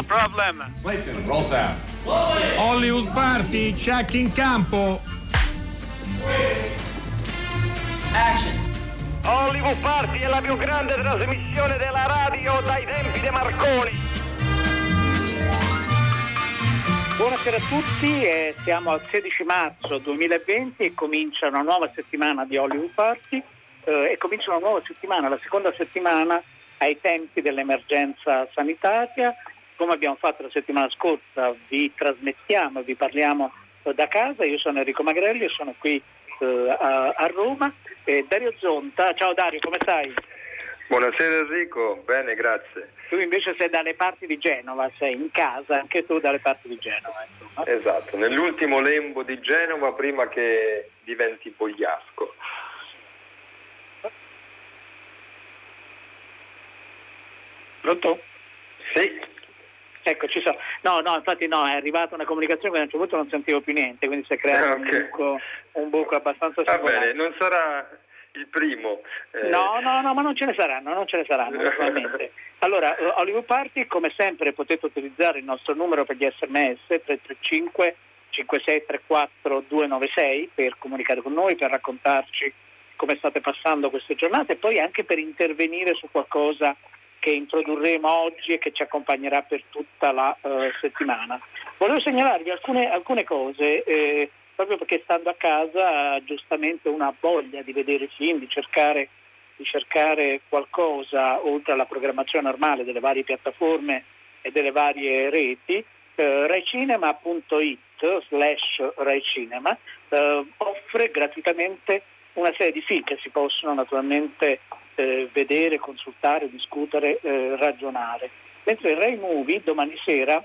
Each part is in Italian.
No problem. Clayton, roll sound. Hollywood Party, check in campo. Action. Hollywood Party è la più grande trasmissione della radio dai tempi di Marconi. Buonasera a tutti, eh, siamo al 16 marzo 2020 e comincia una nuova settimana di Hollywood Party eh, e comincia una nuova settimana, la seconda settimana ai tempi dell'emergenza sanitaria. Come abbiamo fatto la settimana scorsa, vi trasmettiamo, vi parliamo eh, da casa. Io sono Enrico Magrelli sono qui eh, a, a, Roma. E Dario Zonta, ciao Dario, come stai? Buonasera Enrico, bene, grazie. Tu invece sei dalle parti di Genova, sei in casa, anche tu dalle parti di Genova. Insomma. Esatto, nell'ultimo lembo di Genova prima che diventi Bogliasco. Pronto? Sì. Ecco, ci sono. No, no, infatti no, è arrivata una comunicazione che a un certo punto non sentivo più niente, quindi si è creato okay. un, buco, un, buco, abbastanza Va bene, non sarà il primo. Eh... No, no, no, ma non ce ne saranno, non ce ne saranno, naturalmente. allora, eh, Hollywood Party, come sempre potete utilizzare il nostro numero per gli sms 335 5634 296 per comunicare con noi, per raccontarci come state passando queste giornate e poi anche per intervenire su qualcosa che introdurremo oggi e che ci accompagnerà per tutta la uh, settimana. Volevo segnalarvi alcune, alcune cose, eh, proprio perché stando a casa giustamente una voglia di vedere film, di cercare, di cercare qualcosa oltre alla programmazione normale delle varie piattaforme e delle varie reti. Uh, RaiCinema.it slash RaiCinema offre gratuitamente una serie di film che si possono naturalmente eh, vedere, consultare, discutere, eh, ragionare. Mentre il Rai Movie domani sera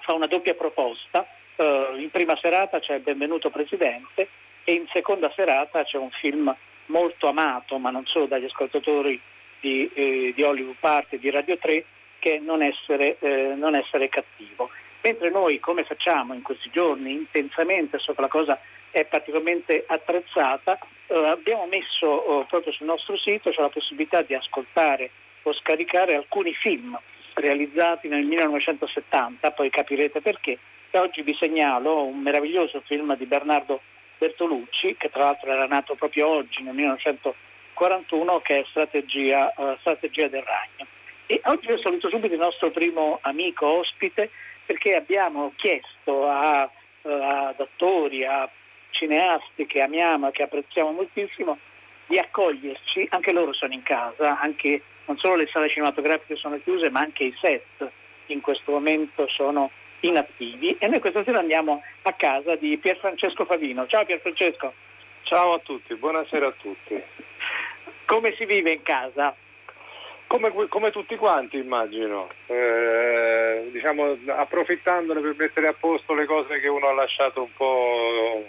fa una doppia proposta, eh, in prima serata c'è Benvenuto Presidente e in seconda serata c'è un film molto amato, ma non solo dagli ascoltatori di, eh, di Hollywood Party e di Radio 3, che è non essere, eh, non essere cattivo. Mentre noi, come facciamo in questi giorni, intensamente, so che la cosa è particolarmente attrezzata, eh, abbiamo messo eh, proprio sul nostro sito c'è la possibilità di ascoltare o scaricare alcuni film realizzati nel 1970, poi capirete perché. E oggi vi segnalo un meraviglioso film di Bernardo Bertolucci, che tra l'altro era nato proprio oggi, nel 1941, che è Strategia, uh, Strategia del Ragno. E oggi io saluto subito il nostro primo amico ospite perché abbiamo chiesto a, uh, ad attori, a cineasti che amiamo e che apprezziamo moltissimo di accoglierci, anche loro sono in casa, anche non solo le sale cinematografiche sono chiuse, ma anche i set in questo momento sono inattivi e noi questa sera andiamo a casa di Pierfrancesco Favino. Ciao Pierfrancesco. Ciao a tutti, buonasera a tutti. Come si vive in casa? Come, come tutti quanti immagino, eh, diciamo approfittandone per mettere a posto le cose che uno ha lasciato un po'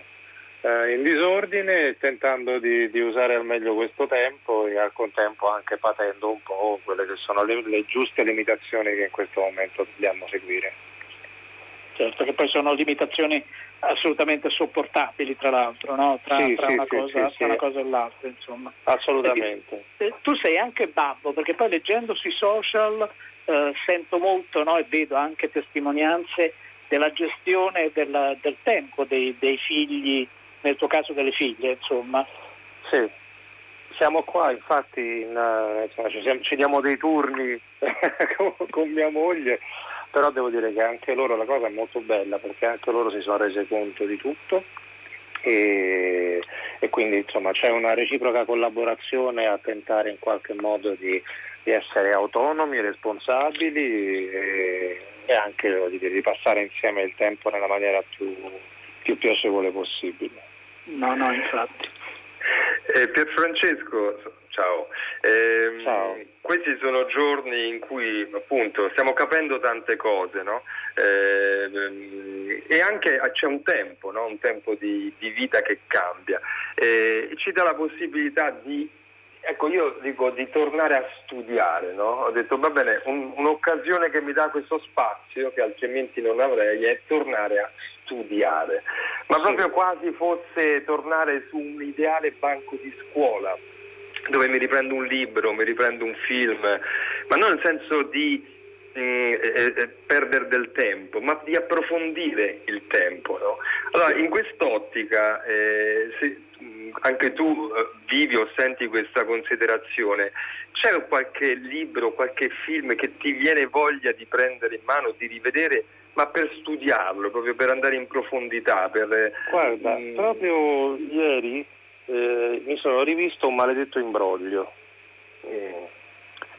eh, in disordine tentando di, di, usare al meglio questo tempo e al contempo anche patendo un po' quelle che sono le, le giuste limitazioni che in questo momento dobbiamo seguire. Certo, che poi sono limitazioni assolutamente sopportabili tra l'altro, no? tra, sì, tra, sì, una sì, cosa, tra, una cosa, e l'altra. Insomma. Assolutamente. E, tu sei anche babbo, perché poi leggendo sui social eh, sento molto no? e vedo anche testimonianze della gestione del, del tempo dei, dei figli nel tuo caso delle figlie, insomma. Sì, siamo qua, infatti in, eh, insomma, ci, siamo, ci, diamo dei turni con mia moglie, però devo dire che anche loro la cosa è molto bella perché anche loro si sono rese conto di tutto e, e quindi insomma c'è una reciproca collaborazione a tentare in qualche modo di, di essere autonomi, responsabili e, e anche dire, di passare insieme il tempo nella maniera più, più piacevole possibile. No, no, infatti. Eh, Pierfrancesco, ciao. Eh, ciao. Questi sono giorni in cui appunto stiamo capendo tante cose, no? eh, e anche c'è un tempo, no? un tempo di, di, vita che cambia e ci dà la possibilità di Ecco, io dico di tornare a studiare, no? Ho detto, va bene, un, un'occasione che mi dà questo spazio, che altrimenti non avrei, è tornare a studiare. Ma proprio quasi fosse tornare su un ideale banco di scuola, dove mi riprendo un libro, mi riprendo un film, ma non nel senso di mh, eh, perdere del tempo, ma di approfondire il tempo. No? Allora, in quest'ottica, eh, se anche tu eh, vivi o senti questa considerazione, c'è qualche libro, qualche film che ti viene voglia di prendere in mano, di rivedere, ma per studiarlo, proprio per andare in profondità? Per, eh, Guarda, mh... proprio ieri eh, mi sono rivisto un maledetto imbroglio. Eh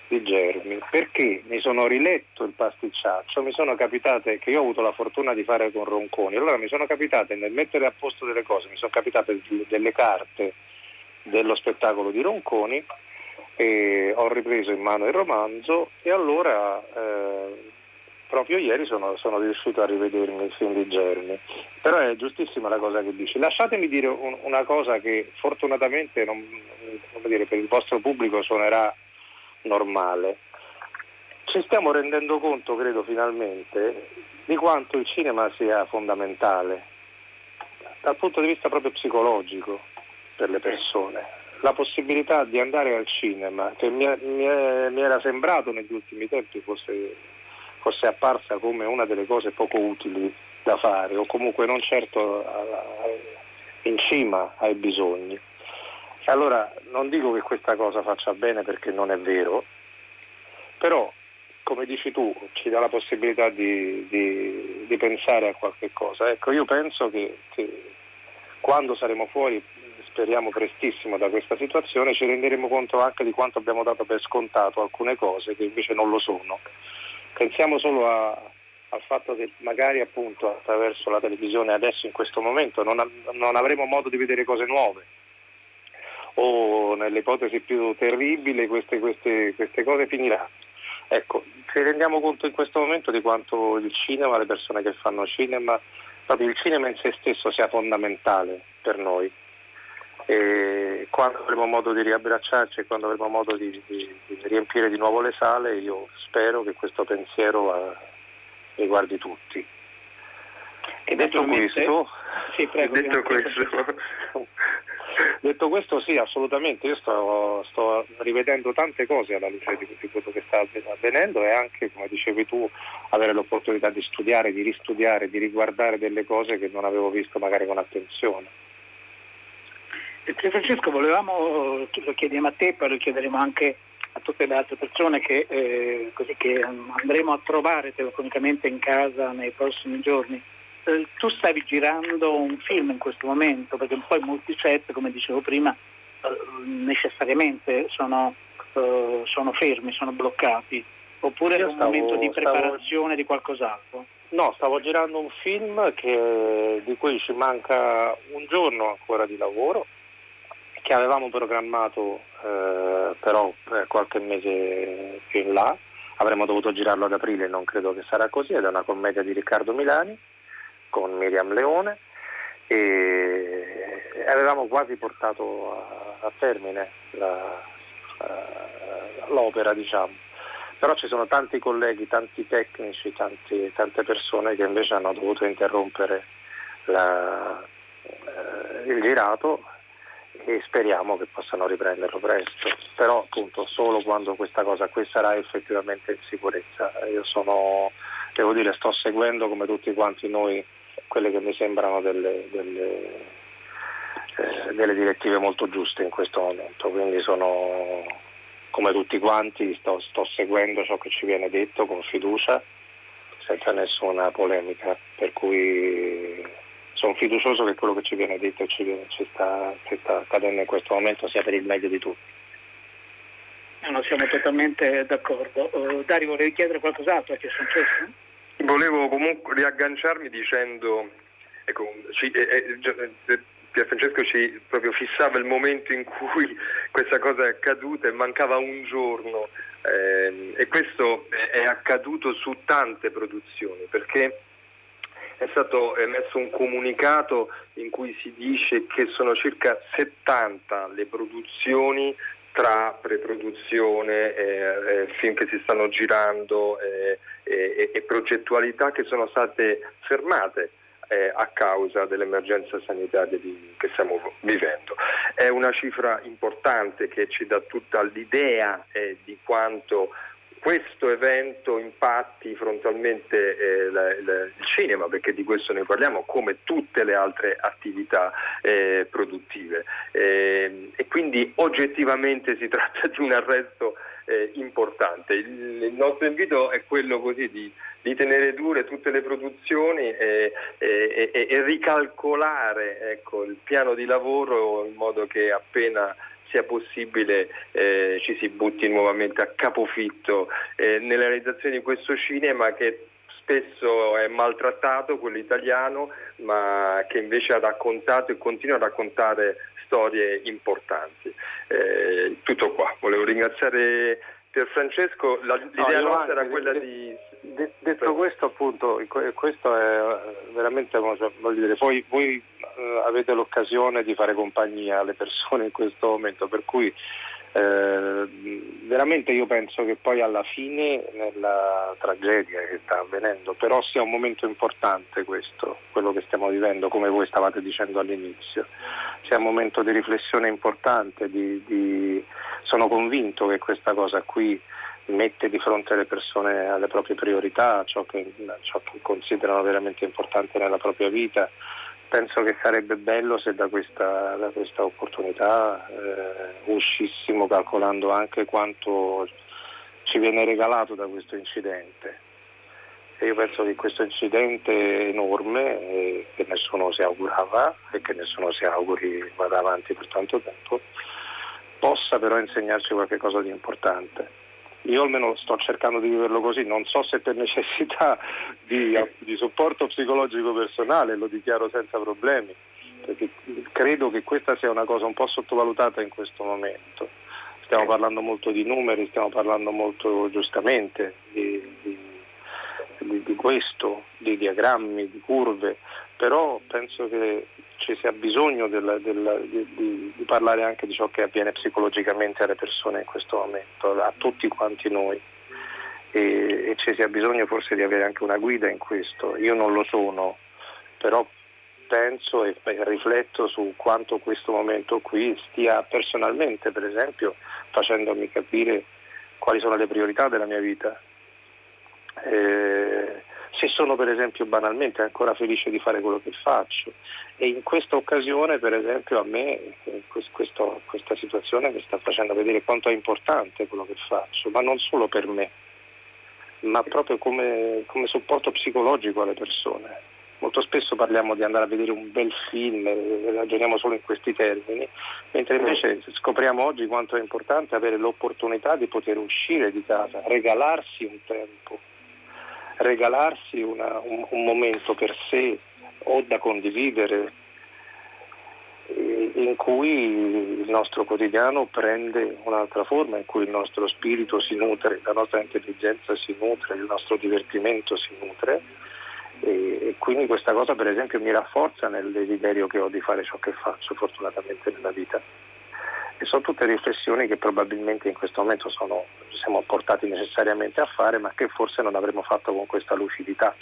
di Germi perché mi sono riletto il pasticciaccio, mi sono capitate che io ho avuto la fortuna di fare con Ronconi, allora mi sono capitate nel mettere a posto delle cose, mi sono capitate delle carte dello spettacolo di Ronconi, e ho ripreso in mano il romanzo e allora eh, proprio ieri sono, sono, riuscito a rivedermi il film di Germi. Però è giustissima la cosa che dici. Lasciatemi dire un, una cosa che fortunatamente non, dire, per il vostro pubblico suonerà normale. Ci stiamo rendendo conto, credo finalmente, di quanto il cinema sia fondamentale dal punto di vista proprio psicologico per le persone. La possibilità di andare al cinema, che mi, mi, mi era sembrato negli ultimi tempi fosse, fosse, apparsa come una delle cose poco utili da fare, o comunque non certo in cima ai bisogni. Allora non dico che questa cosa faccia bene perché non è vero, però come dici tu ci dà la possibilità di, di, di pensare a qualche cosa. Ecco, io penso che, che quando saremo fuori, speriamo prestissimo da questa situazione, ci renderemo conto anche di quanto abbiamo dato per scontato alcune cose che invece non lo sono. Pensiamo solo a, al fatto che magari appunto attraverso la televisione adesso in questo momento non, non avremo modo di vedere cose nuove o nelle ipotesi più terribili queste, queste, queste cose finiranno. Ecco, ci rendiamo conto in questo momento di quanto il cinema, le persone che fanno cinema, proprio il cinema in se stesso sia fondamentale per noi. E quando avremo modo di riabbracciarci e quando avremo modo di, di, di riempire di nuovo le sale, io spero che questo pensiero riguardi tutti. E detto questo, sì, prego, detto questo Detto questo sì, assolutamente, io sto, sto, rivedendo tante cose alla luce di, di quello che sta avvenendo e anche, come dicevi tu, avere l'opportunità di studiare, di ristudiare, di riguardare delle cose che non avevo visto magari con attenzione. Francesco, volevamo, lo chiediamo a te, poi lo chiederemo anche a tutte le altre persone che, eh, così che andremo a trovare telefonicamente in casa nei prossimi giorni eh, tu stavi girando un film in questo momento, perché poi molti set, come dicevo prima, eh, necessariamente sono, eh, sono, fermi, sono bloccati, oppure è un stavo, momento di preparazione stavo... di qualcos'altro? No, stavo girando un film che, di cui ci manca un giorno ancora di lavoro, che avevamo programmato eh, però per qualche mese più in là. Avremmo dovuto girarlo ad aprile, non credo che sarà così, ed è una commedia di Riccardo Milani con Miriam Leone e avevamo quasi portato a, a termine la, uh, l'opera, diciamo. Però ci sono tanti colleghi, tanti tecnici, tanti, tante persone che invece hanno dovuto interrompere la, uh, il girato e speriamo che possano riprenderlo presto, però appunto solo quando questa cosa qui sarà effettivamente in sicurezza. Io sono, devo dire, sto seguendo come tutti quanti noi quelle che mi sembrano delle, delle, eh, delle direttive molto giuste in questo momento, quindi sono come tutti quanti sto, sto, seguendo ciò che ci viene detto con fiducia, senza nessuna polemica, per cui sono fiducioso che quello che ci viene detto e ci, viene, ci, sta, ci sta accadendo in questo momento sia per il meglio di tutti. No, siamo totalmente d'accordo. Uh, Dario, volevi chiedere qualcos'altro a Francesco? Volevo comunque riagganciarmi dicendo, ecco, ci, eh, eh, Pier Francesco ci proprio fissava il momento in cui questa cosa è accaduta e mancava un giorno eh, e questo è accaduto su tante produzioni perché è stato emesso un comunicato in cui si dice che sono circa 70 le produzioni tra preproduzione, eh, eh, film che si stanno girando eh, e progettualità che sono state fermate eh, a causa dell'emergenza sanitaria di, che stiamo vivendo. È una cifra importante che ci dà tutta l'idea eh, di quanto questo evento impatti frontalmente eh, la, la, il cinema, perché di questo ne parliamo, come tutte le altre attività eh, produttive. Eh, e quindi oggettivamente si tratta di un arresto eh, importante. Il, il, nostro invito è quello così di, di tenere dure tutte le produzioni e, e, e, e ricalcolare ecco, il piano di lavoro in modo che appena sia possibile eh, ci si butti nuovamente a capofitto eh, nella realizzazione di questo cinema che spesso è maltrattato, quello italiano, ma che invece ha raccontato e continua a raccontare storie importanti. Eh, tutto qua, volevo ringraziare Pier Francesco, l'idea no, nostra era quella di... De, detto questo appunto, questo è veramente, voglio dire, poi voi eh, avete l'occasione di fare compagnia alle persone in questo momento, per cui eh, veramente io penso che poi alla fine nella tragedia che sta avvenendo, però sia un momento importante questo, quello che stiamo vivendo, come voi stavate dicendo all'inizio, sia un momento di riflessione importante, di, di... sono convinto che questa cosa qui mette di fronte le persone alle proprie priorità, ciò che, ciò che considerano veramente importante nella propria vita penso che sarebbe bello se da questa, da questa opportunità eh, uscissimo calcolando anche quanto ci viene regalato da questo incidente. E io penso che questo incidente enorme, eh, che nessuno si augurava e che nessuno si auguri vada avanti per tanto tempo, possa però insegnarci qualcosa di importante io almeno sto cercando di viverlo così, non so se per necessità di, di supporto psicologico personale, lo dichiaro senza problemi, perché credo che questa sia una cosa un po' sottovalutata in questo momento. Stiamo parlando molto di numeri, stiamo parlando molto giustamente di, di, di, questo, di diagrammi, di curve, però penso che ci sia bisogno del, del, di, di, parlare anche di ciò che avviene psicologicamente alle persone in questo momento, a tutti quanti noi. E, e ci sia bisogno forse di avere anche una guida in questo. Io non lo sono, però penso e rifletto su quanto questo momento qui stia personalmente, per esempio, facendomi capire quali sono le priorità della mia vita. Eh, se sono per esempio banalmente ancora felice di fare quello che faccio e in questa occasione per esempio a me questo, questa situazione mi sta facendo vedere quanto è importante quello che faccio, ma non solo per me, ma proprio come, come supporto psicologico alle persone. Molto spesso parliamo di andare a vedere un bel film, ragioniamo solo in questi termini, mentre invece scopriamo oggi quanto è importante avere l'opportunità di poter uscire di casa, regalarsi un tempo regalarsi una, un, un momento per sé o da condividere eh, in cui il nostro quotidiano prende un'altra forma, in cui il nostro spirito si nutre, la nostra intelligenza si nutre, il nostro divertimento si nutre e, e quindi questa cosa per esempio mi rafforza nel desiderio che ho di fare ciò che faccio fortunatamente nella vita. E sono tutte riflessioni che probabilmente in questo momento sono, siamo portati necessariamente a fare, ma che forse non avremmo fatto con questa lucidità.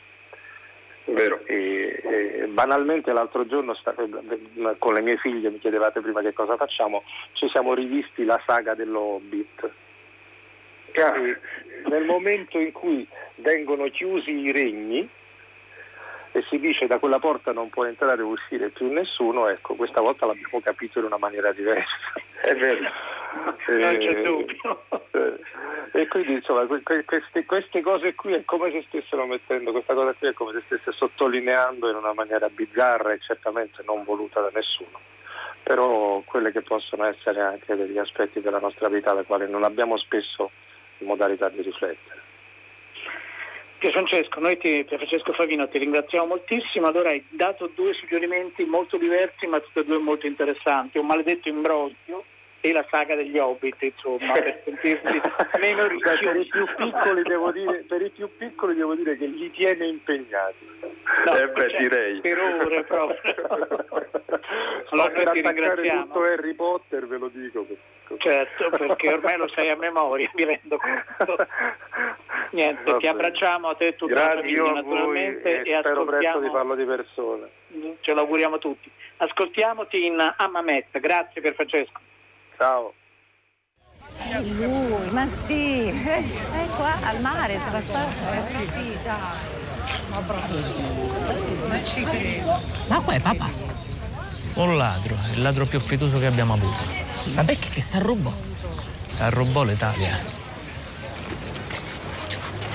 E, e, banalmente l'altro giorno sta, con le mie figlie mi chiedevate prima che cosa facciamo, ci siamo rivisti la saga dello Hobbit. E nel momento in cui vengono chiusi i regni, e si dice da quella porta non può entrare o uscire più nessuno, ecco, questa volta l'abbiamo capito in una maniera diversa. È vero, non c'è dubbio. E quindi insomma queste, queste, cose qui è come se stessero mettendo, questa cosa qui è come se stesse sottolineando in una maniera bizzarra e certamente non voluta da nessuno, però quelle che possono essere anche degli aspetti della nostra vita alle quali non abbiamo spesso modalità di riflettere. Francesco, noi ti, Francesco Favino ti ringraziamo moltissimo, allora hai dato due suggerimenti molto diversi ma tutti e due molto interessanti, un maledetto imbroglio e la saga degli Hobbit, insomma, per sentirsi meno ricchi. Per i più piccoli devo dire, per i più piccoli devo dire che li tiene impegnati. No, eh beh, cioè, direi. Per ore proprio. allora per ti ringraziamo. tutto Harry Potter, ve lo dico. Certo, perché ormai lo sai a memoria, mi rendo conto. Niente, Vabbè. ti abbracciamo a te e tutta Grazie la famiglia naturalmente e, e spero presto di farlo di persona. Ce l'auguriamo tutti. Ascoltiamoti in Amamet. Grazie per Francesco. Ciao. È lui, ma sì, è, qua al mare, se la sta. Eh, sì, dai. Ma bravo. Ma ci credo. Ma qua è papà? Un ladro, il ladro più fiducio che abbiamo avuto. Vabbè, che, che si arrubò? Si arrubò l'Italia.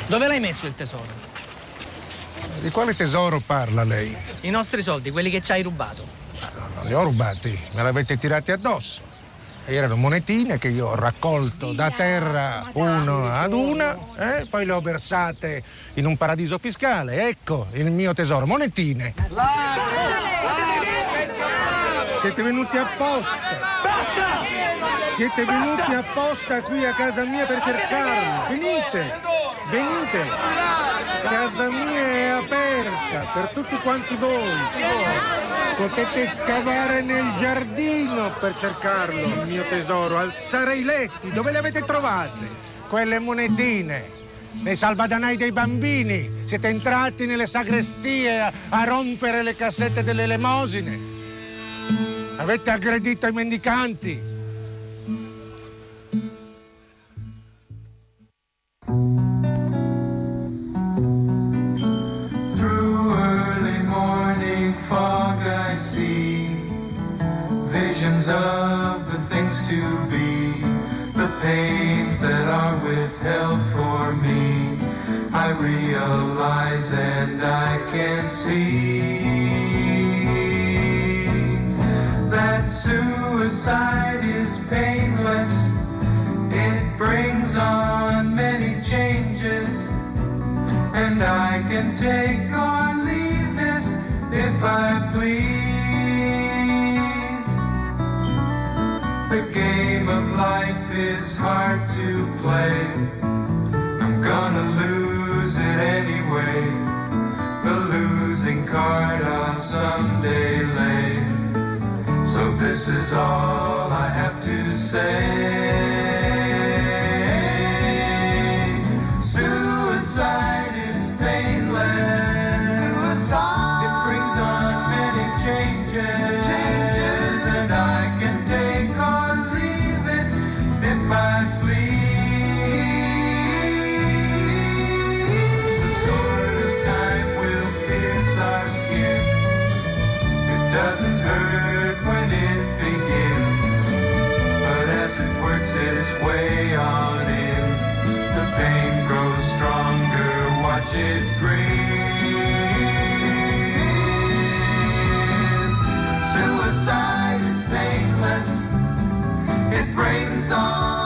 Dove l'hai messo il tesoro? Di quale tesoro parla lei? I nostri soldi, quelli che ci hai rubato. Non li ho rubati, me l'avete tirati addosso. Erano monetine che io ho raccolto da terra uno ad una, eh? poi le ho versate in un paradiso fiscale. Ecco il mio tesoro, monetine. Siete venuti apposta. Basta! Siete venuti apposta qui a casa mia per cercarlo. Venite, venite. Casa mia è aperta per tutti quanti voi. Potete scavare nel giardino per cercarlo, il mio tesoro, alzare i letti. Dove le avete trovate? Quelle monetine. Nei salvadanai dei bambini. Siete entrati nelle sagrestie a, a rompere le cassette delle elemosine. Avete aggredito i mendicanti. Of the things to be, the pains that are withheld for me. I realize and I can see that suicide is painless. It brings on many changes. And I can take or leave it if I please. Of life is hard to play. I'm gonna lose it anyway. The losing card I'll someday lay. So this is all I have to say. song.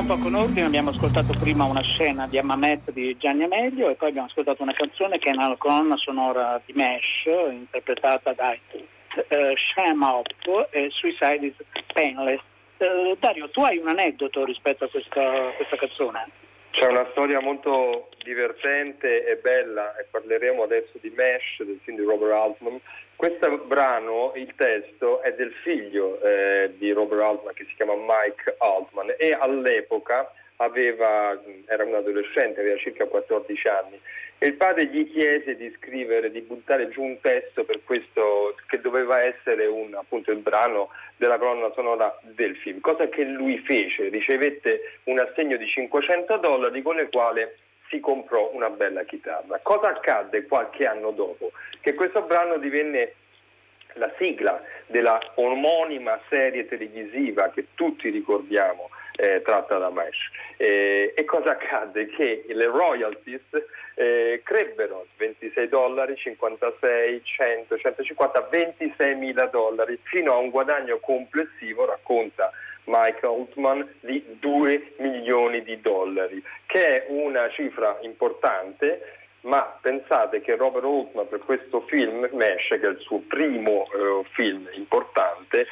Un po' con ordine, abbiamo ascoltato prima una scena di Amamet di Gianni Amelio e poi abbiamo ascoltato una canzone che è una colonna sonora di Mesh interpretata da eh, Sham Up e Suicide is Painless. Eh, Dario, tu hai un aneddoto rispetto a questa, questa canzone? C'è una storia molto divertente e bella e parleremo adesso di Mesh, del film di Robert Altman. Questo brano, il testo, è del figlio eh, di Robert Altman che si chiama Mike Altman e all'epoca aveva, era un adolescente, aveva circa 14 anni. E il padre gli chiese di scrivere, di buttare giù un testo per questo che doveva essere un, appunto il brano della colonna sonora del film, cosa che lui fece, ricevette un assegno di 500 dollari con il quale si comprò una bella chitarra. Cosa accadde qualche anno dopo? Che questo brano divenne la sigla della omonima serie televisiva che tutti ricordiamo eh, tratta da Mesh. Eh, e cosa accadde? Che le royalties eh, crebbero 26 dollari, 56, 100, 150, 26 mila dollari fino a un guadagno complessivo, racconta Mike Altman, di 2 milioni di dollari, che è una cifra importante ma pensate che Robert Altman per questo film, Mesh, che è il suo primo eh, film importante,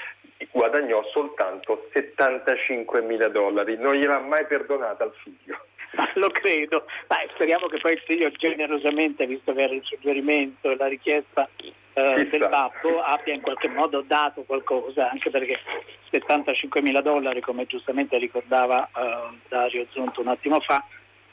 guadagnò soltanto 75 mila dollari, non gliel'ha mai perdonata al figlio. Lo credo, Dai, speriamo che poi il figlio generosamente, visto che era il suggerimento e la richiesta eh, del babbo, abbia in qualche modo dato qualcosa, anche perché 75 mila dollari, come giustamente ricordava eh, Dario Zunto un attimo fa,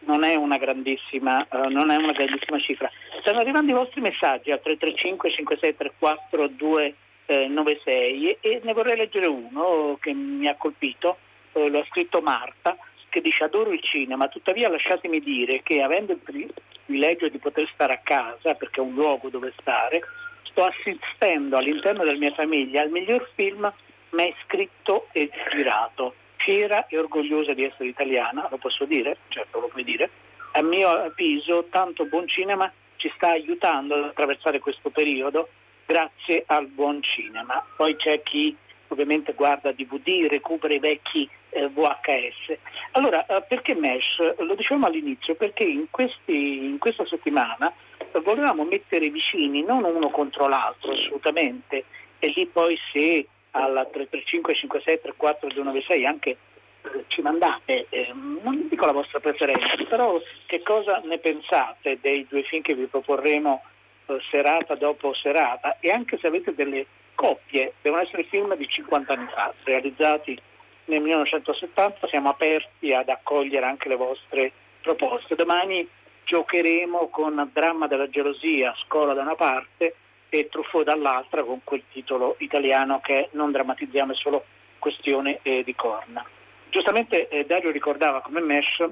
non è una grandissima, uh, non è una grandissima cifra. Stanno arrivando i vostri messaggi al 335 5634 296 e ne vorrei leggere uno che mi ha colpito, uh, lo ha scritto Marta, che dice adoro il cinema, tuttavia lasciatemi dire che avendo il privilegio di poter stare a casa, perché è un luogo dove stare, sto assistendo all'interno della mia famiglia al miglior film mai scritto e girato. Fiera e orgogliosa di essere italiana, lo posso dire, certo lo puoi dire, a mio avviso tanto buon cinema ci sta aiutando ad attraversare questo periodo grazie al buon cinema. Poi c'è chi ovviamente guarda DVD, recupera i vecchi eh, VHS. Allora, perché Mesh? Lo dicevamo all'inizio, perché in, questi, in questa settimana volevamo mettere vicini non uno contro l'altro assolutamente, e lì poi se al 335 56 34 296 anche eh, ci mandate, eh, non dico la vostra preferenza, però che cosa ne pensate dei due film che vi proporremo eh, serata dopo serata e anche se avete delle coppie, devono essere film di 50 anni fa, realizzati nel 1970, siamo aperti ad accogliere anche le vostre proposte. Domani giocheremo con Dramma della gelosia, Scuola da una parte e Truffaut dall'altra con quel titolo italiano che non drammatizziamo è solo questione eh, di corna. Giustamente eh, Dario ricordava come Mesh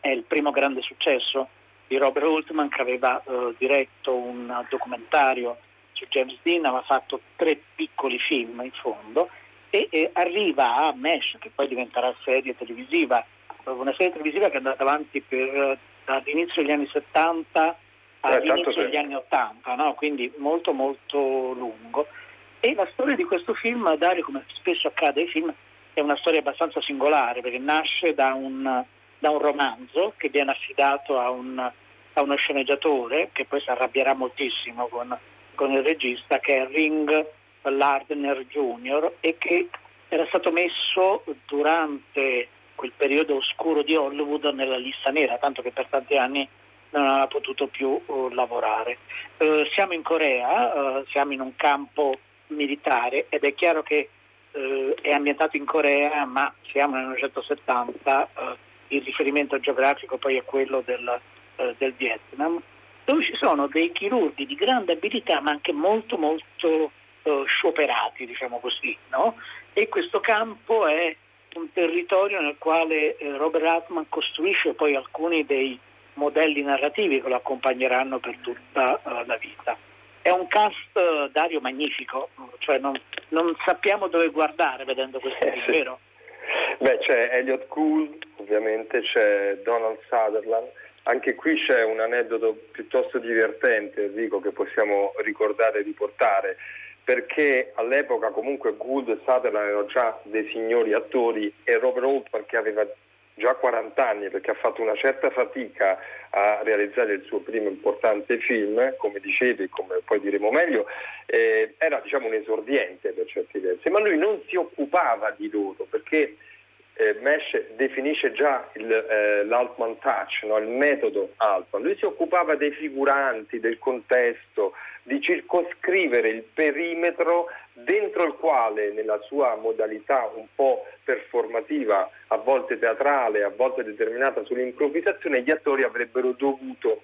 è il primo grande successo di Robert Altman che aveva eh, diretto un documentario su James Dean, aveva fatto tre piccoli film in fondo e, e arriva a Mesh che poi diventerà serie televisiva, una serie televisiva che è andata avanti per, dall'inizio degli anni 70 all'inizio degli anni Ottanta, no? quindi molto molto lungo. E la storia di questo film, Dario, come spesso accade ai film, è una storia abbastanza singolare perché nasce da un, da un romanzo che viene affidato a, un, a, uno sceneggiatore che poi si arrabbierà moltissimo con, con il regista che è Ring Lardner Jr. e che era stato messo durante quel periodo oscuro di Hollywood nella lista nera, tanto che per tanti anni non ha potuto più uh, lavorare. Uh, siamo in Corea, uh, siamo in un campo militare ed è chiaro che è ambientato in Corea, ma siamo nel 1970, il riferimento geografico poi è quello del, del, Vietnam, dove ci sono dei chirurghi di grande abilità ma anche molto molto scioperati, diciamo così, no? e questo campo è un territorio nel quale Robert Altman costruisce poi alcuni dei modelli narrativi che lo accompagneranno per tutta uh, la vita. È un cast, uh, Dario, magnifico, cioè non, non, sappiamo dove guardare vedendo questo eh, film, sì. vero? Beh, c'è Elliot Gould, ovviamente c'è Donald Sutherland, anche qui c'è un aneddoto piuttosto divertente, Enrico, che possiamo ricordare e riportare, perché all'epoca comunque Gould e Sutherland erano già dei signori attori e Robert Altman che aveva già 40 anni perché ha fatto una certa fatica a realizzare il suo primo importante film, come dicevi, come poi diremo meglio, eh, era diciamo un esordiente per certi versi, ma lui non si occupava di loro perché eh, Mesh definisce già il, eh, l'Altman Touch, no? il metodo Altman. Lui si occupava dei figuranti, del contesto, di circoscrivere il perimetro dentro il quale nella sua modalità un po' performativa, a volte teatrale, a volte determinata sull'improvvisazione, gli attori avrebbero dovuto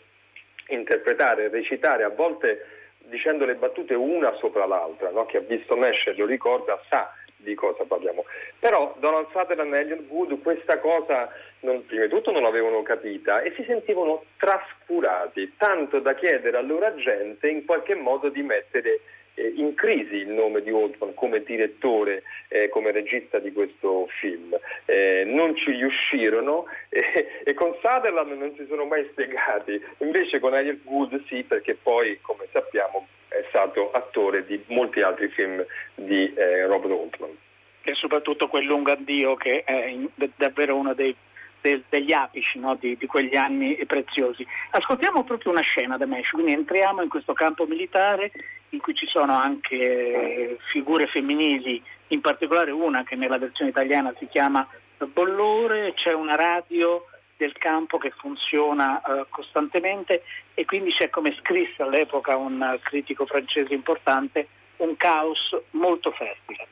interpretare, recitare, a volte dicendo le battute una sopra l'altra, no? chi ha visto Mesh lo ricorda, sa di cosa parliamo. Però Donald Sutherland e Elliot Wood questa cosa non, prima di tutto non l'avevano capita e si sentivano trascurati, tanto da chiedere alla loro gente in qualche modo di mettere in crisi il nome di Oldman come direttore, eh, come regista di questo film. Eh, non ci riuscirono e, e con Sutherland non si sono mai spiegati, invece con Elliot Good sì, perché poi, come sappiamo, è stato attore di molti altri film di eh, Robert Oldman. E soprattutto quel lungo addio che è davvero uno dei del- degli apici no, di, di quegli anni preziosi. Ascoltiamo proprio una scena da Mesh, quindi entriamo in questo campo militare in cui ci sono anche figure femminili, in particolare una che nella versione italiana si chiama Bollore, c'è una radio del campo che funziona eh, costantemente e quindi c'è come scrisse all'epoca un eh, critico francese importante un caos molto fertile.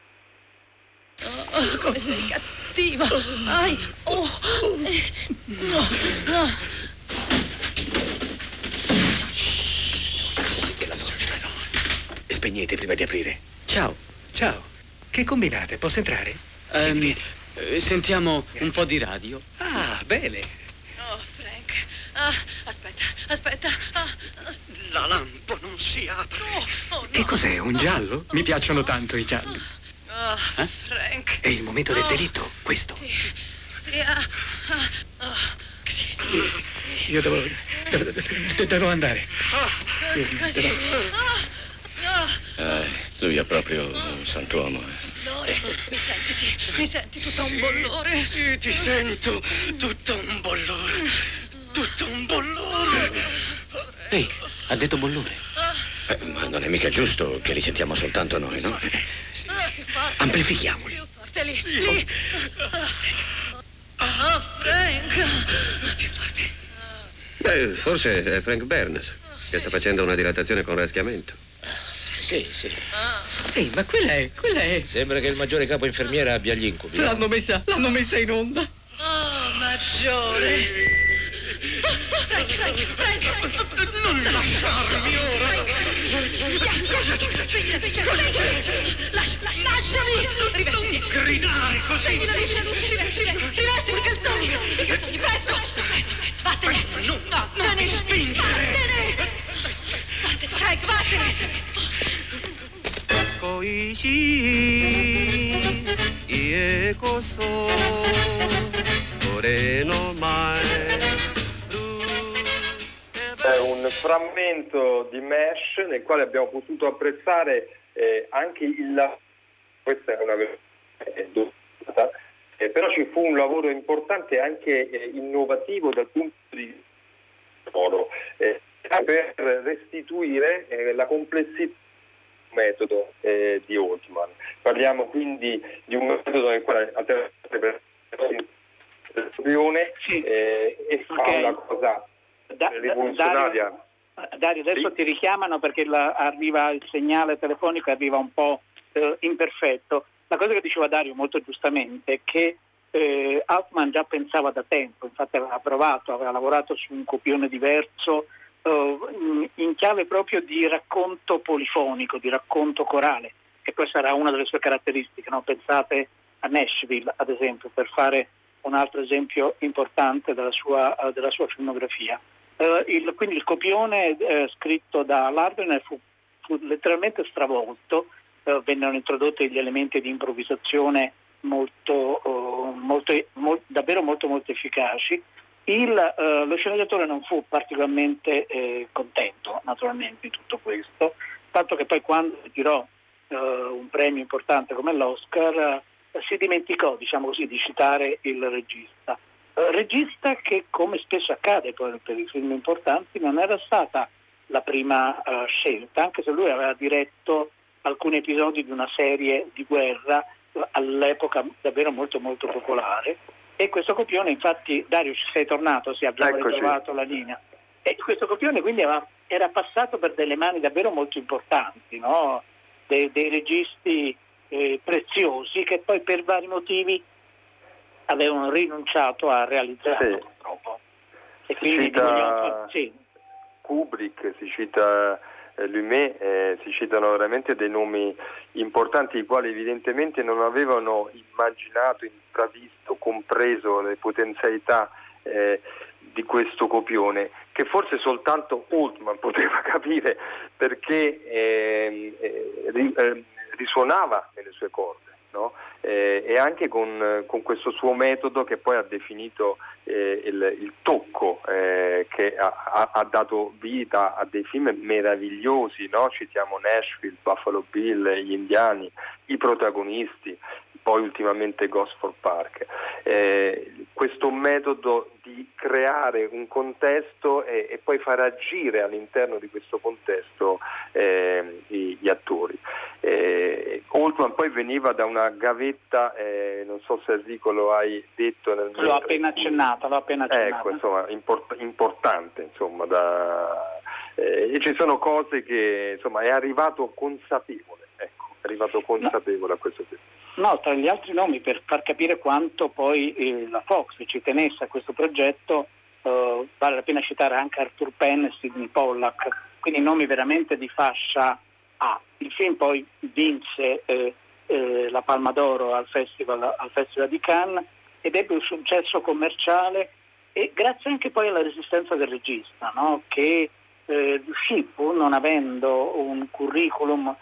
Oh, come sei cattiva! Ai! Oh! eh, No! No! Spegnete prima di aprire. Ciao. Ciao. Che combinate? Posso entrare? Eh, sentiamo un po' di radio. Ah, bene. Oh, Frank! Ah, aspetta, aspetta! Ah, ah. La lampo non si apre. Oh, oh, no. Che cos'è? Un giallo? Mi piacciono tanto i gialli. Ah, Eh? Frank! È il momento del Oh. delitto, questo. Sì, sì, ah, ah, ah, sì, sì, sì. Io devo. devo, devo- devo andare. Così, così. Ah. Eh, lui è proprio un santuomo. eh. Bollore, mi senti, sì, mi senti tutto un bollore? Sì, ti sento. Tutto un bollore. Tutto un bollore. Ehi, ha detto bollore. Eh, ma non è mica giusto che li sentiamo soltanto noi, no? Ah, forte. Amplifichiamoli. Più forte, lì, lì. Ah, Frank. Più forte. Beh, forse è Frank Burns che sta facendo una dilatazione con raschiamento. Sì, sì. Ehi, ma quella è, quella è. Sembra che il maggiore capo infermiera abbia gli incubi. eh? L'hanno messa, l'hanno messa in onda. Oh, maggiore. Non lasciarmi ora. Cosa c'è? Cosa c'è? Lascia, lasciami. Rivettimi. Non gridare così. Prendi la luce, luce, rivettimi i calzoni. Eh, I presto, presto, presto. Vattene. No, non mi spingere. Vattene. Frank, vattene. Koi shi, ie ore no mae. の前 È un frammento di Mesh nel quale abbiamo potuto apprezzare eh, anche il lavoro, questa è una versione eh, però ci fu un lavoro importante e anche eh, innovativo dal punto di vista eh, per restituire eh, la complessità del metodo eh, di Oldman. Parliamo quindi di un metodo nel quale attraverso le eh, e fa una cosa Da- da- rivoluzionaria. Dario, Dario, adesso ti richiamano perché la- arriva il segnale telefonico, arriva un po' eh, imperfetto. La cosa che diceva Dario molto giustamente è che eh, Altman già pensava da tempo, infatti aveva provato, aveva lavorato su un copione diverso eh, in- in chiave proprio di racconto polifonico, di racconto corale, che poi sarà una delle sue caratteristiche. no? Pensate a Nashville, ad esempio, per fare un altro esempio importante della sua, eh, della sua filmografia. Eh, il- quindi il copione eh, scritto da Lardner fu, fu letteralmente stravolto, eh, vennero introdotti degli elementi di improvvisazione molto, molto- mol- davvero molto, molto efficaci. Il, eh, lo sceneggiatore non fu particolarmente eh, contento naturalmente di tutto questo, tanto che poi quando girò eh, un premio importante come l'Oscar si dimenticò diciamo così, di citare il regista. Eh, regista che come spesso accade poi per i film importanti non era stata la prima eh, scelta, anche se lui aveva diretto alcuni episodi di una serie di guerra eh, all'epoca davvero molto molto popolare e questo copione infatti Dario ci sei tornato, sì, abbiamo Eccoci. ritrovato la linea e questo copione quindi aveva- era passato per delle mani davvero molto importanti, no? dei, dei registi eh, preziosi che poi per vari motivi avevano rinunciato a realizzarlo Sì. purtroppo. E Si cita- sì, Kubrick, si cita eh, Lumet, eh, si citano veramente dei nomi importanti i quali evidentemente non avevano immaginato, intravisto, compreso le potenzialità eh, di questo copione che forse soltanto Altman poteva capire perché eh, eh, ri- eh, risuonava nelle sue corde. No? Eh, e anche con, con, questo suo metodo che poi ha definito eh, il, il, tocco eh, che ha, ha, dato vita a dei film meravigliosi, no? citiamo Nashville, Buffalo Bill, Gli Indiani, i protagonisti, poi ultimamente Gosford Park. Eh, questo metodo creare un contesto e, e, poi far agire all'interno di questo contesto eh, gli, attori. Eh, Oldman poi veniva da una gavetta, eh, non so se Enrico lo hai detto nel L'ho appena accennata, l'ho appena accennata. Ecco, insomma, import- importante, insomma, da, eh, e ci sono cose che insomma è arrivato consapevole, ecco, è arrivato consapevole no. a questo punto. No, tra gli altri nomi per far capire quanto poi eh, la Fox ci tenesse a questo progetto, eh, vale la pena citare anche Arthur Penn e Sidney Pollack, quindi nomi veramente di fascia A. Il film poi vinse eh, eh la Palma d'Oro al Festival, al Festival di Cannes ed ebbe un successo commerciale e grazie anche poi alla resistenza del regista, no? che eh, riuscì, pur non avendo un curriculum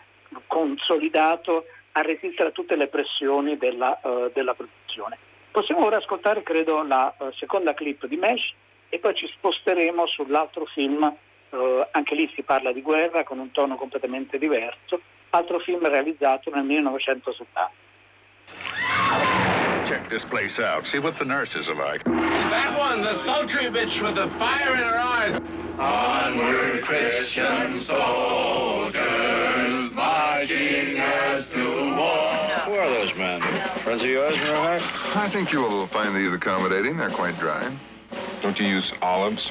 consolidato, a resistere a tutte le pressioni della, uh, della produzione. Possiamo ora ascoltare, credo, la uh, seconda clip di Mesh e poi ci sposteremo sull'altro film, uh, anche lì si parla di guerra con un tono completamente diverso, altro film realizzato nel 1970. Check this place out. See what the nurses are like. That one, the sultry bitch with the fire in her eyes. Onward, Christian soldiers, Friends of yours, Rohak? I think you will find these accommodating. They're quite dry. Don't you use olives?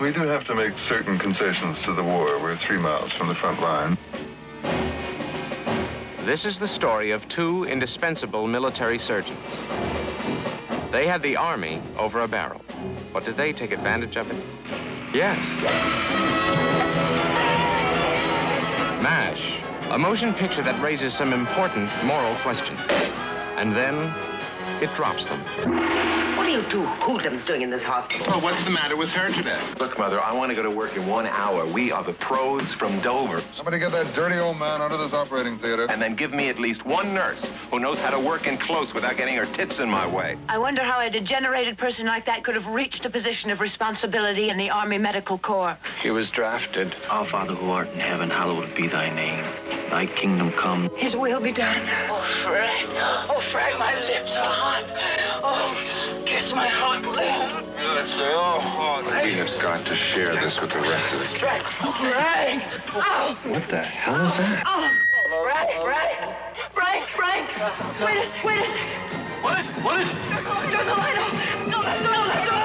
We do have to make certain concessions to the war. We're three miles from the front line. This is the story of two indispensable military surgeons. They had the army over a barrel. But did they take advantage of it? Yes. MASH, a motion picture that raises some important moral questions. And then it drops them. What are you two hoodlums doing in this hospital? Well, what's the matter with her today? Look, Mother, I want to go to work in one hour. We are the pros from Dover. Somebody get that dirty old man out of this operating theater. And then give me at least one nurse who knows how to work in close without getting her tits in my way. I wonder how a degenerated person like that could have reached a position of responsibility in the Army Medical Corps. He was drafted. Our Father who art in heaven, hallowed be thy name. Thy kingdom come. His will be done. Oh, Frank. Oh, Frank, my lips are hot. Oh, kiss my hot lips. We have got to share this with the rest of the Frank. Frank. Oh. What the hell is that? Oh, Frank, Frank. Frank, Frank. Wait a sec, wait a sec. What is it? What is it? Turn the light off. No, no, no, no,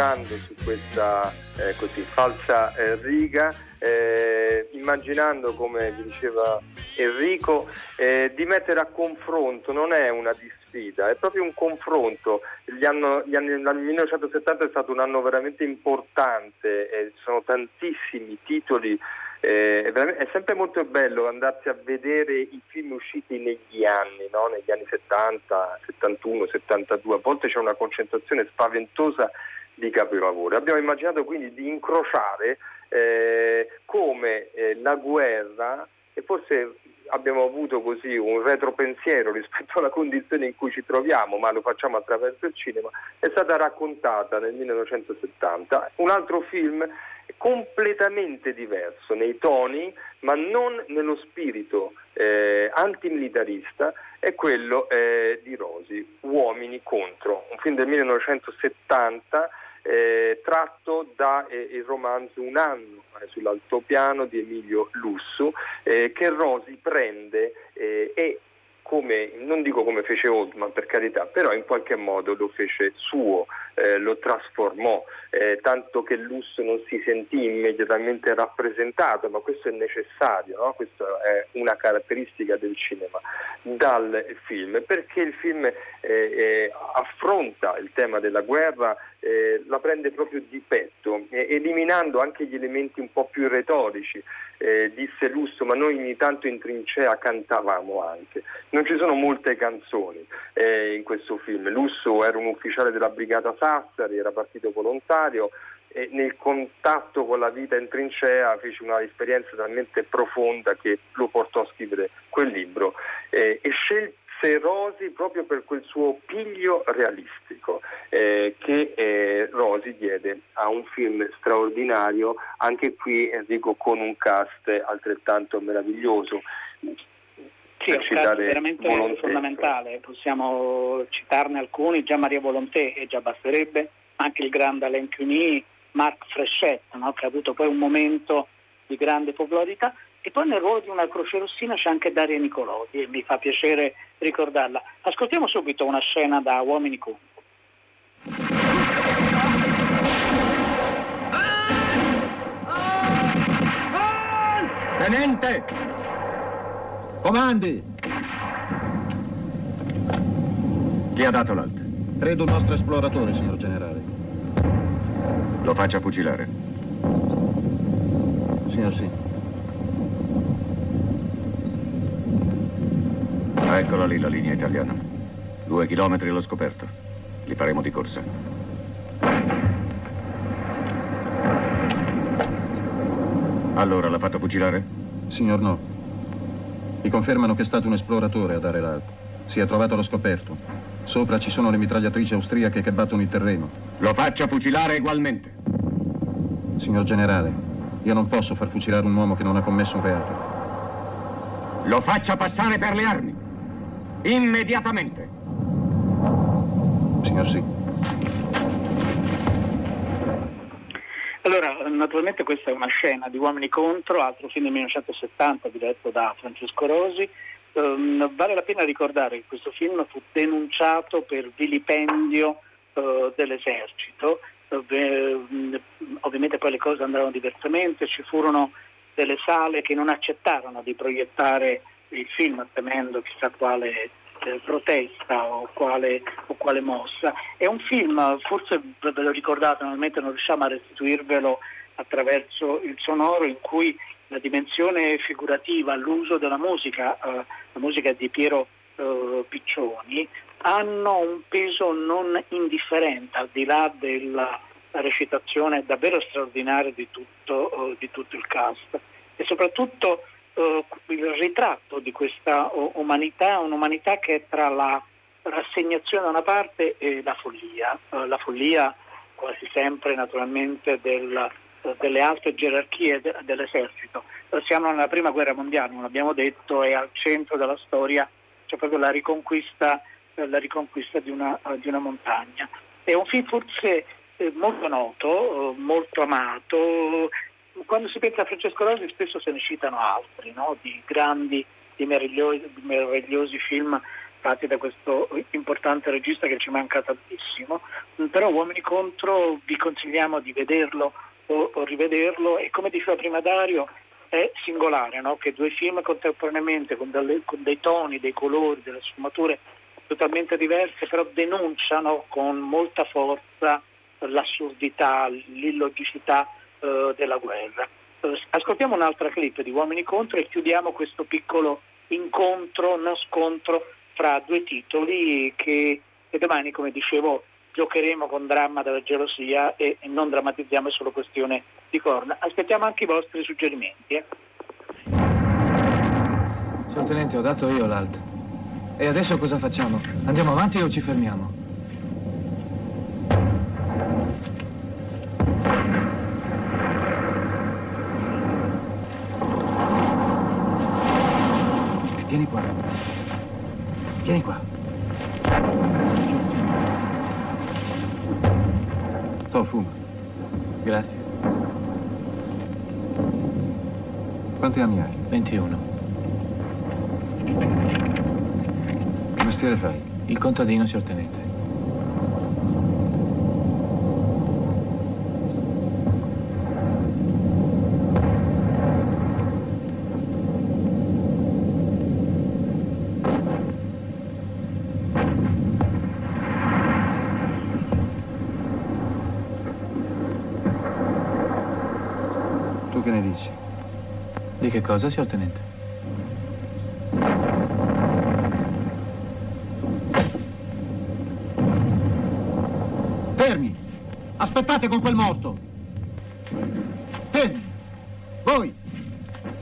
giocando su questa eh, così, falsa eh, riga, eh, immaginando, come diceva Enrico, eh, di mettere a confronto, non è una disfida, è proprio un confronto. Anno- anni, l'anno 1970 è stato un anno veramente importante, ci sono tantissimi titoli eh, è sempre molto bello andarsi a vedere i film usciti negli anni, no? negli anni 70, 71, 72, a volte c'è una concentrazione spaventosa di capolavori. Abbiamo immaginato quindi di incrociare eh, come eh, la guerra e forse abbiamo avuto così un retropensiero rispetto alla condizione in cui ci troviamo, ma lo facciamo attraverso il cinema, è stata raccontata nel 1970. Un altro film completamente diverso nei toni, ma non nello spirito eh, antimilitarista, è quello eh, di Rosi, Uomini contro, un film del 1970 eh, tratto dal romanzo Un anno eh, sull'altopiano di Emilio Lussu, eh, che Rosi prende eh, e come, non dico come fece Oldman per carità, però in qualche modo lo fece suo, eh, lo trasformò, eh, tanto che Lusso non si sentì immediatamente rappresentato, ma questo è necessario, no? questa è una caratteristica del cinema dal film, perché il film eh, eh, affronta il tema della guerra, eh, la prende proprio di petto, eh, eliminando anche gli elementi un po' più retorici. Eh, disse Lusso, ma noi ogni tanto in trincea cantavamo anche. Non ci sono molte canzoni eh, in questo film. Lusso era un ufficiale della brigata Sassari, era partito volontario e nel contatto con la vita in trincea fece una esperienza talmente profonda che lo portò a scrivere quel libro eh, e scelse Rosi proprio per quel suo piglio realistico eh, che eh, Rosi diede a un film straordinario, anche qui Enrico con un cast altrettanto meraviglioso. Sì, è un caso veramente Volonté. fondamentale, possiamo citarne alcuni, già Maria Volonté e già basterebbe, anche il grande Alain Cuny, Marc Freschet, no? che ha avuto poi un momento di grande popolarità, e poi nel ruolo di una croce rossina c'è anche Daria Nicolodi e mi fa piacere ricordarla. Ascoltiamo subito una scena da Uomini Contro. Tenente! Comandi! Chi ha dato l'alto? Credo un nostro esploratore, signor generale. Lo faccia fucilare. Signor sì. Eccola lì la linea italiana. Due chilometri allo scoperto. Li faremo di corsa. Allora, l'ha fatto fucilare? Signor no. Mi confermano che è stato un esploratore a dare l'alto. Si è trovato allo scoperto. Sopra ci sono le mitragliatrici austriache che battono il terreno. Lo faccia fucilare ugualmente. Signor generale, io non posso far fucilare un uomo che non ha commesso un reato. Lo faccia passare per le armi. Immediatamente. Signor sì. Allora, naturalmente questa è una scena di Uomini contro, altro film del 1970 diretto da Francesco Rosi. Ehm, vale la pena ricordare che questo film fu denunciato per vilipendio eh, dell'esercito. Beh, ovviamente poi le cose andarono diversamente, ci furono delle sale che non accettarono di proiettare il film temendo chissà quale eh, protesta o quale, o quale mossa. È un film, forse ve lo ricordate, normalmente non riusciamo a restituirvelo attraverso il sonoro in cui la dimensione figurativa, l'uso della musica, eh, la musica di Piero eh, Piccioni, hanno un peso non indifferente al di là della recitazione davvero straordinaria di tutto, eh, di tutto il cast e soprattutto eh, il ritratto di questa o- umanità, un'umanità che è tra la rassegnazione da una parte e la follia, Eh, la follia quasi sempre naturalmente del- eh, delle alte gerarchie de- dell'esercito. Eh, Siamo nella prima guerra mondiale, non l'abbiamo detto, e al centro della storia c'è proprio la riconquista, eh, la riconquista di, una, di una montagna. È un film forse molto noto, molto amato. Quando si pensa a Francesco Rosi spesso se ne citano altri, no? di grandi, di meravigliosi, meravigliosi film fatti da questo importante regista che ci manca tantissimo, però Uomini contro vi consigliamo di vederlo o, o rivederlo e come diceva prima Dario è singolare no? che due film contemporaneamente con, dalle, con dei toni, dei colori, delle sfumature totalmente diverse però denunciano con molta forza l'assurdità, l'illogicità eh, della guerra. Eh, ascoltiamo un'altra clip di Uomini contro e chiudiamo questo piccolo incontro, non scontro fra due titoli che, domani, come dicevo, giocheremo con dramma della gelosia e, non drammatizziamo è solo questione di corna. Aspettiamo anche i vostri suggerimenti. Eh. Signor Tenente, ho dato io l'alt. E adesso cosa facciamo? Andiamo avanti o ci fermiamo? Vieni qua. Vieni qua. To, fuma. Grazie. Quanti anni hai? 21. Che mestiere fai? Il contadino, signor Tenente. Tu che ne dici? Che cosa, signor Tenente? Fermi! Aspettate con quel morto! Fermi! Voi!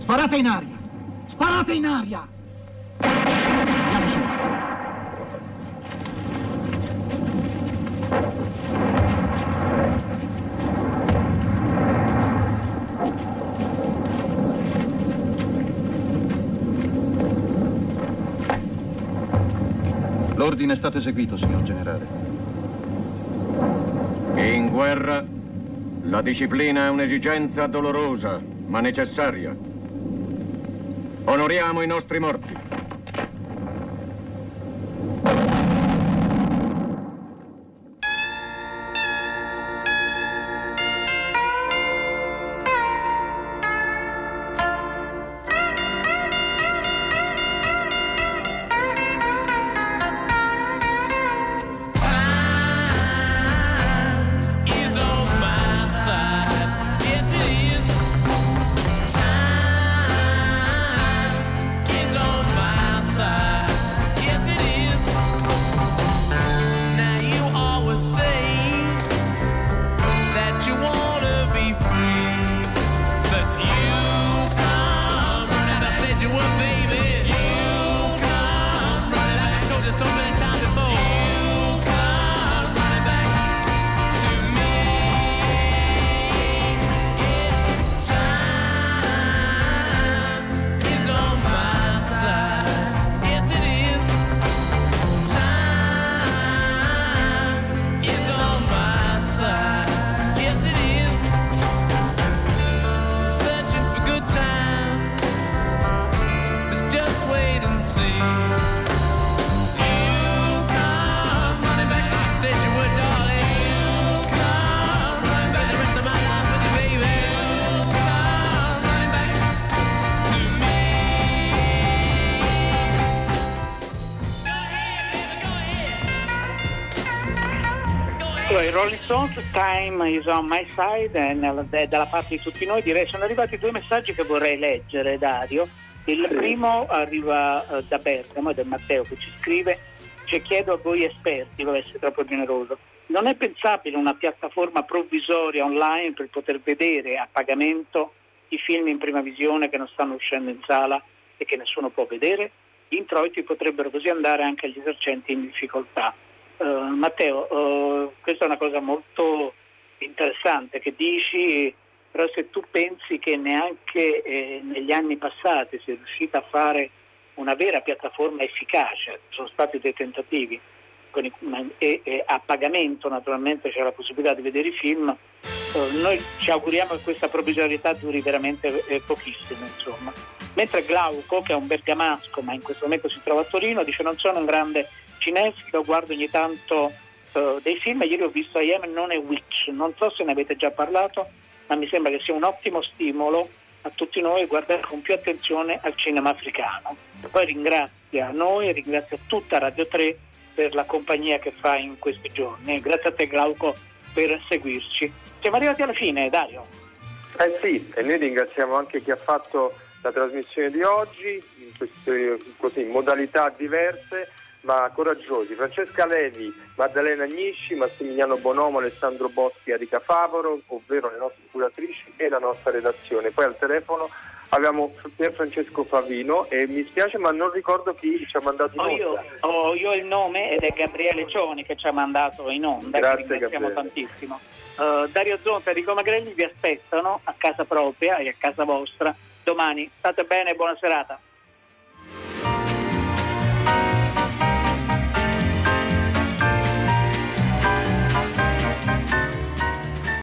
Sparate in aria! Sparate in aria! L'ordine è stato eseguito, signor generale. In guerra la disciplina è un'esigenza dolorosa, ma necessaria. Onoriamo i nostri morti. Time is on my side, è, nella- è dalla parte di tutti noi. Direi sono arrivati due messaggi che vorrei leggere, Dario. Il primo arriva eh, da Bergamo è Matteo che ci scrive: Ci chiedo a voi esperti, devo essere troppo generoso. Non è pensabile una piattaforma provvisoria online per poter vedere a pagamento i film in prima visione che non stanno uscendo in sala e che nessuno può vedere? Gli introiti potrebbero così andare anche agli esercenti in difficoltà. Eh, Matteo, eh, questa è una cosa molto interessante che dici, però se tu pensi che neanche eh, negli anni passati si è riuscita a fare una vera piattaforma efficace, sono stati dei tentativi, i- e, e a pagamento naturalmente c'è la possibilità di vedere i film, eh, noi ci auguriamo che questa provvisorietà duri veramente eh, pochissimo, insomma. Mentre Glauco, che è un bergamasco ma in questo momento si trova a Torino, dice non sono un grande cinefilo, guardo ogni tanto eh, dei film, ieri ho visto I Am Non a Witch, non so se ne avete già parlato, ma mi sembra che sia un ottimo stimolo a tutti noi guardare con più attenzione al cinema africano. Poi ringrazia noi e ringrazia tutta Radio 3 per la compagnia che fa in questi giorni. Grazie a te Glauco per seguirci. Siamo arrivati alla fine, Dario. Eh sì, e noi ringraziamo anche chi ha fatto la trasmissione di oggi in queste così, modalità diverse ma coraggiosi. Francesca Levi, Maddalena Agnisci, Massimiliano Bonomo, Alessandro Boschi, Erika Favoro, ovvero le nostre curatrici e la nostra redazione. Poi al telefono abbiamo Pier Francesco Favino e mi spiace ma non ricordo chi ci ha mandato in Ho onda. io, ho io il nome ed è Gabriele Cioni che ci ha mandato in onda, Grazie, che ringraziamo Gabriele. tantissimo. Eh, Dario Zonta e Enrico Magrelli vi aspettano a casa propria e a casa vostra domani. State bene, buona serata.